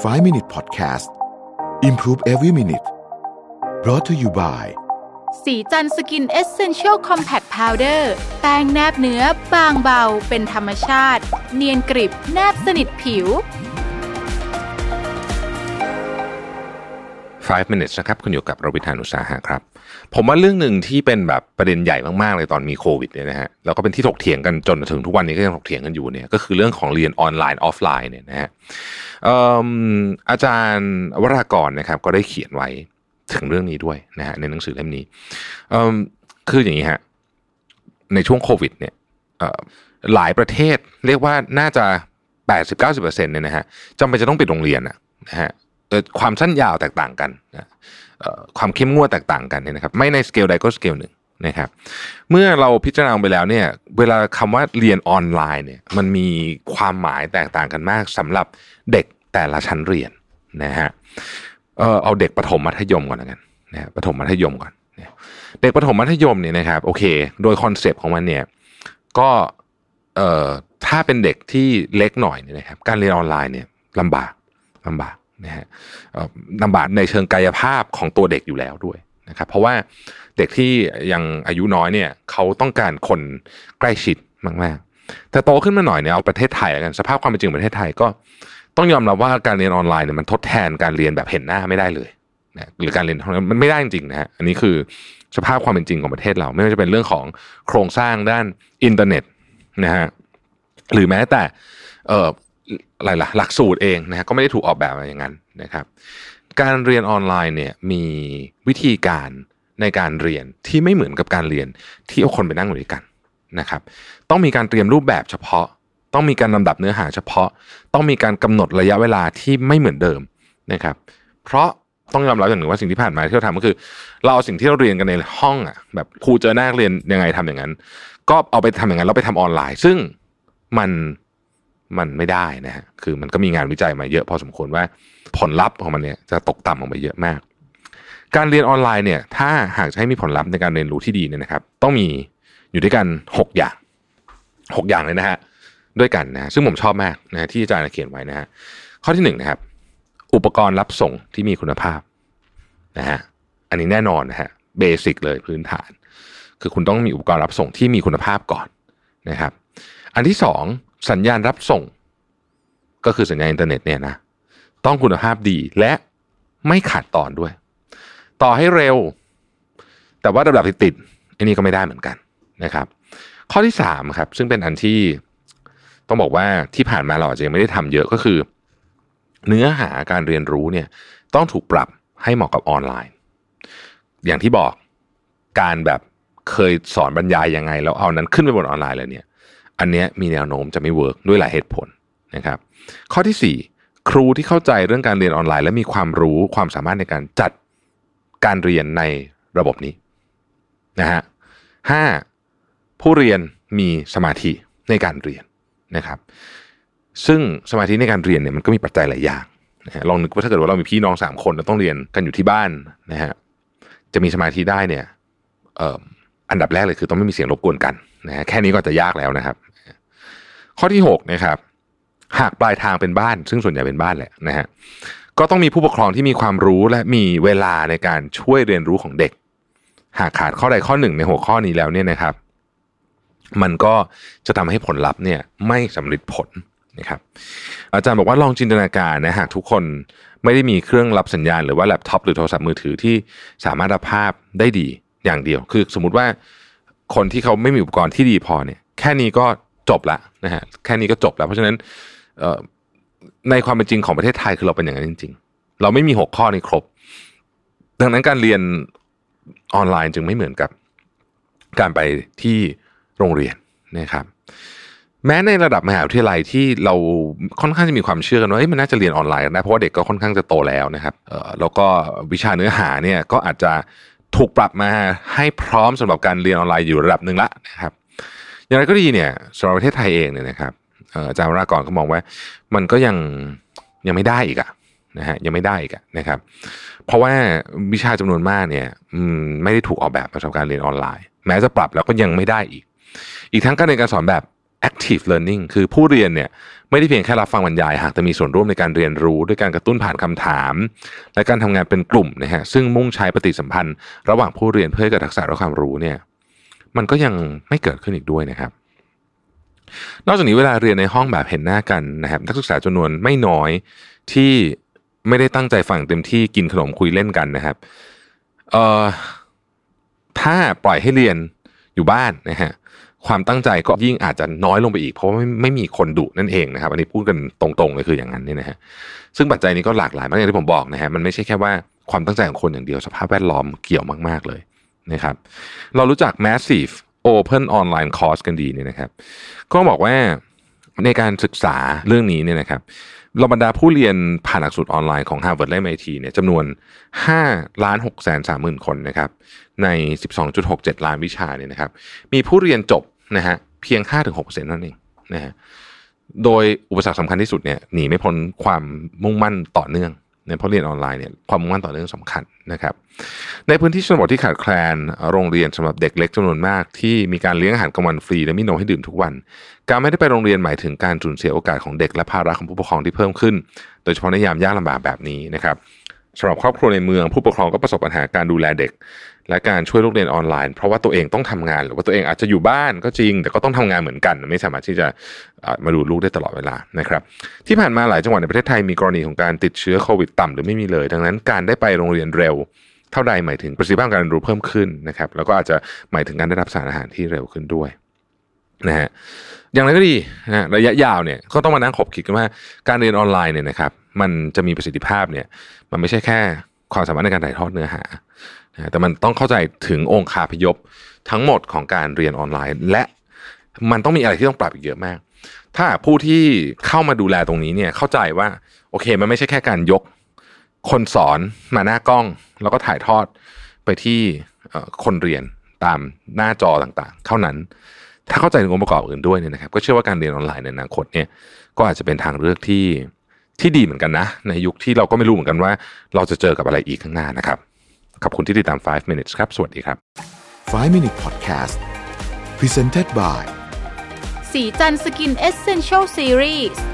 5 Minute Podcast Improve Every Minute brought to you by ศรีจันทร์ Skin Essential Compact Powder แป้งแนบเนื้อบางเบา เป็นธรรมชาติ เนียนกริบ แนบสนิทผิว 5 minutes นะครับ คุณอยู่กับรวิศ หาญอุตสาหะครับ ผมว่าเรื่องหนึ่งที่เป็นแบบประเด็นใหญ่มากๆเลยตอนมีโควิดเนี่ยนะฮะแล้วก็เป็นที่ถกเถียงกันจนถึงทุกวันนี้ก็ยังถกเถียงกันอยู่เนี่ยก็คือเรื่องของเรียนออนไลน์ออฟไลน์เนี่ยนะฮะอาจารย์วรากรนะครับ ก็ได้เขียนไว้ถึงเรื่องนี้ด้วยนะฮะในหนังสือเล่มนี้คืออย่างนี้ฮะในช่วงโควิดเนี่ยหลายประเทศเรียกว่าน่าจะ 80-90%เนี่ยนะฮะจำเป็นจะต้องปิดโรงเรียนอะนะฮะ ความสั้นยาวแตกต่างกันนะความเข้มงวดแตกต่างกันเนี่ยนะครับไม่ในสเกลใดก็สเกลหนึ่งนะครับเมื่อเราพิจารณาไปแล้วเนี่ยเวลาคำว่าเรียนออนไลน์เนี่ยมันมีความหมายแตกต่างกันมากสำหรับเด็กแต่ละชั้นเรียนนะฮะเออเอาเด็กประถมมัธยมก่อนแล้วกันนะฮะประถมมัธยมก่อนเด็กประถมมัธยมเนี่ยนะครับโอเค โดย concept ของมันเนี่ยก็เอ่อถ้าเป็นเด็กที่เล็กหน่อยเนี่ยนะครับการเรียนออนไลน์เนี่ยลำบากลำบาก นะฮะลำบากในเชิงกายภาพของตัวเด็กอยู่แล้วด้วยนะครับ เพราะว่าเด็กที่ยังอายุน้อยเนี่ยเขาต้องการคนใกล้ชิดมากๆ แต่โตขึ้นมาหน่อยเนี่ยเอาประเทศไทยแล้วกันสภาพความเป็นจริงประเทศไทยก็ต้องยอมรับว่าการเรียนออนไลน์เนี่ยมันทดแทนการเรียนแบบเห็นหน้าไม่ได้เลยนะหรือการเรียนมันไม่ได้จริงนะฮะอันนี้คือสภาพความเป็นจริงของประเทศเรา ไม่ว่าจะเป็นเรื่องของโครงสร้างด้านอินเทอร์เน็ตนะฮะหรือแม้แต่ อะไรล่ะหลักสูตรเองนะฮะก็ไม่ได้ถูกออกแบบมาอย่างนั้นนะครับ การเรียนออนไลน์เนี่ยมีวิธีการในการเรียนที่ไม่เหมือนกับการเรียนที่เอาคนไปนั่งอยู่ด้วยกันนะครับ ต้องมีการเตรียมรูปแบบเฉพาะ ต้องมีการลำดับเนื้อหาเฉพาะ ต้องมีการกำหนดระยะเวลาที่ไม่เหมือนเดิมนะครับ เพราะต้องยอมรับอย่างหนึ่งว่าสิ่งที่ผ่านมาที่เราทำก็คือ เราเอาสิ่งที่เราเรียนกันในห้องอะแบบครูเจอหน้าเรียนยังไงทำอย่างนั้น ก็เอาไปทำอย่างนั้นแล้วไปทำออนไลน์ ซึ่งมัน มันไม่ได้นะฮะคือมันก็มีงานวิจัยมาเยอะพอสมควรว่าผลลัพธ์ของมันเนี่ยจะตกต่ำลงไปเยอะมาก การเรียนออนไลน์เนี่ยถ้าหากจะให้มีผลลัพธ์ในการเรียนรู้ที่ดีเนี่ยนะครับ ต้องมีอยู่ด้วยกันหกอย่างหกอย่างเลยนะฮะด้วยกันนะซึ่งผมชอบมากนะที่อาจารย์เขียนไว้นะฮะข้อที่หนึ่งนะครับ อุปกรณ์รับส่งที่มีคุณภาพนะฮะอันนี้แน่นอนนะฮะเบสิกเลยพื้นฐาน คือคุณต้องมีอุปกรณ์รับส่งที่มีคุณภาพก่อนนะครับ อันที่สอง สัญญาณรับส่ง ก็คือสัญญาณอินเทอร์เน็ตเนี่ยนะต้องคุณภาพดีและไม่ขาดตอนด้วย ต่อให้เร็ว แต่ว่าระดับติดๆอันนี้ก็ไม่ได้เหมือนกันนะครับ ข้อที่สามครับซึ่งเป็นอันที่ต้องบอกว่าที่ผ่านมาเราอาจจะยังไม่ได้ทำเยอะก็คือ เนื้อหาการเรียนรู้เนี่ยต้องถูกปรับให้เหมาะกับออนไลน์ อย่างที่บอกการแบบเคยสอนบรรยายยังไง แล้วเอานั้นขึ้นไปบนออนไลน์เลยเนี่ย อันเนี้ยมีแนวโน้มจะไม่ work ด้วยหลายเหตุผลนะครับ ข้อที่ 4 ครูที่เข้าใจเรื่องการเรียนออนไลน์ และมีความรู้ความสามารถในการจัดการเรียนในระบบนี้นะฮะห้าผู้เรียนมีสมาธิในการเรียนนะครับ ซึ่งสมาธิในการเรียนเนี่ยมันก็มีปัจจัยหลายอย่างนะฮะลองนึกว่าถ้าเกิดว่าเรามีพี่น้องสามคนแล้วต้องเรียนกันอยู่ที่บ้านนะฮะจะมีสมาธิได้เนี่ยเอันดับแรกเลยคือต้องไม่มีเสียงรบกวนกันนะฮะแค่นี้ก็จะยากแล้วนะครับ ข้อที่หกนะครับ หากปลายทางเป็นบ้าน ซึ่งส่วนใหญ่เป็นบ้านแหละนะฮะก็ต้องมีผู้ปกครองที่มีความรู้และมีเวลาในการช่วยเรียนรู้ของเด็ก หากขาดข้อใดข้อหนึ่งในหัวข้อนี้แล้วเนี่ยนะครับ มันก็จะทำให้ผลลัพธ์เนี่ยไม่สำเร็จผลนะครับ อาจารย์บอกว่าลองจินตนาการนะหากทุกคนไม่ได้มีเครื่องรับสัญญาณหรือว่าแล็ปท็อปหรือโทรศัพท์มือถือที่สามารถรับภาพได้ดี อย่างเดียว คือสมมติว่าคนที่เขาไม่มีอุปกรณ์ที่ดีพอเนี่ย แค่นี้ก็จบละนะฮะแค่นี้ก็จบแล้ว เพราะฉะนั้นในความเป็นจริงของประเทศไทยคือเราเป็นอย่างนั้นจริง ๆ เราไม่มีหกข้อนี้ครบ ดังนั้นการเรียนออนไลน์จึงไม่เหมือนกับ การไปที่โรงเรียนนะครับ แม้ในระดับมหาวิทยาลัยที่เราค่อนข้างจะมีความเชื่อกันว่ามันน่าจะเรียนออนไลน์นได้เพราะว่าเด็กก็ค่อนข้างจะโตแล้วนะครับแล้วก็วิชาเนื้อหาเนี่ยก็อาจจะ ถูกปรับมาให้พร้อมสำหรับการเรียนออนไลน์อยู่ระดับหนึ่งละนะครับ อย่างไรก็ดีเนี่ยสำหรับประเทศไทยเองเนี่ยนะครับอาจารย์วรากรก็มองว่า มันก็ยังยังไม่ได้อีกอะนะฮะยังไม่ได้อีกอะนะครับ เพราะว่าวิชาจำนวนมากเนี่ยอืมไม่ได้ถูกออกแบบมาสำหรับการเรียนออนไลน์ แม้จะปรับแล้วก็ยังไม่ได้อีก อีกทั้งการเรียนการสอนแบบ active learning คือผู้เรียนเนี่ย ไม่ได้เพียงแค่รับฟังบรรยายหากแต่มีส่วนร่วมในการเรียนรู้ ด้วยการกระตุ้นผ่านคำถาม และการทำงานเป็นกลุ่มนะฮะซึ่งมุ่งใช้ปฏิสัมพันธ์ ระหว่างผู้เรียนเพื่อให้เกิดทักษะและความรู้เนี่ยมันก็ยังไม่เกิดขึ้นอีกด้วยนะครับ นอกจากนี้เวลาเรียนในห้องแบบเห็นหน้ากันนะครับนักศึกษาจำนวนไม่น้อยที่ไม่ได้ตั้งใจฟังเต็มที่กินขนมคุยเล่นกันนะครับเอ่อถ้าปล่อยให้เรียนอยู่บ้านนะฮะ ความตั้งใจก็ยิ่งอาจจะน้อยลงไปอีก เพราะว่าไม่ไม่มีคนดุนั่นเองนะครับ อันนี้พูดกันตรงๆเลยคืออย่างนั้นเนี่ยนะฮะซึ่งปัจจัยนี้ก็หลากหลายมากอย่างที่ผมบอกนะฮะมันไม่ใช่แค่ว่าความตั้งใจของคนอย่างเดียวสภาพแวดล้อมเกี่ยวมากๆเลยนะครับ เรารู้จัก massive open online course กันดีเนี่ยนะครับ ก็บอกว่าในการศึกษาเรื่องนี้เนี่ยนะครับเราบรรดาผู้เรียนผ่านหลักสูตรออนไลน์ของ Harvard และ MIT เนี่ยจำนวน5ล้าน6แสน3หมื่นคนนะครับใน 12.67 ล้านวิชาเนี่ยนะครับ มีผู้เรียนจบ นะฮะเพียง 5-6%นั่นเองนะฮะโดยอุปสรรคสำคัญที่สุดเนี่ยหนีไม่พ้นความมุ่งมั่นต่อเนื่องเนี่ยเพราะเรียนออนไลน์เนี่ยความมุ่งมั่นต่อเนื่องสำคัญนะครับในพื้นที่ชนบทที่ขาดแคลนโรงเรียนสำหรับเด็กเล็กจำนวนมาก ที่มีการเลี้ยงอาหารกลางวันฟรีและมีนมให้ดื่มทุกวัน การไม่ได้ไปโรงเรียนหมายถึงการสูญเสียโอกาสของเด็กและภาระของผู้ปกครองที่เพิ่มขึ้น โดยเฉพาะในยามยากลำบากแบบนี้นะครับ สำหรับครอบครัวในเมือง ผู้ปกครองก็ประสบปัญหาการดูแลเด็ก และการช่วยลูกเรียนออนไลน์ เพราะว่าตัวเองต้องทำงาน หรือว่าตัวเองอาจจะอยู่บ้านก็จริง แต่ก็ต้องทำงานเหมือนกัน ไม่สามารถที่จะมาดูลูกได้ตลอดเวลานะครับ ที่ผ่านมาหลายจังหวัดในประเทศไทยมีกรณีของการติดเชื้อโควิดต่ำหรือไม่มีเลย ดังนั้นการได้ไปโรงเรียนเร็ว เท่าใดหมายถึงประสิทธิภาพการเรียนรู้เพิ่มขึ้นนะครับแล้วก็อาจจะหมายถึงการได้รับสารอาหารที่เร็วขึ้นด้วย นะฮะอย่างไรก็ดีนะระยะยาวเนี่ยก็ต้องมานั่งขบคิดกันว่าการเรียนออนไลน์เนี่ยนะครับมันจะมีประสิทธิภาพเนี่ยมันไม่ใช่แค่ความสามารถในการถ่ายทอดเนื้อหาแต่มันต้องเข้าใจถึงองค์คาพยพทั้งหมดของการเรียนออนไลน์ และมันต้องมีอะไรที่ต้องปรับอีกเยอะมาก ถ้าผู้ที่เข้ามาดูแลตรงนี้เนี่ยเข้าใจว่าโอเค มันไม่ใช่แค่การยก คนสอนมาหน้ากล้อง แล้วก็ถ่ายทอดไปที่คนเรียนตามหน้าจอต่างๆ เท่านั้น ถ้าเข้าใจถึงองค์ประกอบอื่นด้วยเนี่ยนะครับก็เชื่อว่าการเรียนออนไลน์ในอนาคตเนี่ยก็อาจจะเป็นทางเลือกที่ที่ดีเหมือนกันนะ ในยุคที่เราก็ไม่รู้เหมือนกันว่า เราจะเจอกับอะไรอีกข้างหน้านะครับขอบคุณที่ติดตาม 5 minutes ครับ สวัสดีครับ 5 minute podcast presented by ศรีจันทร์ Skin Essential Series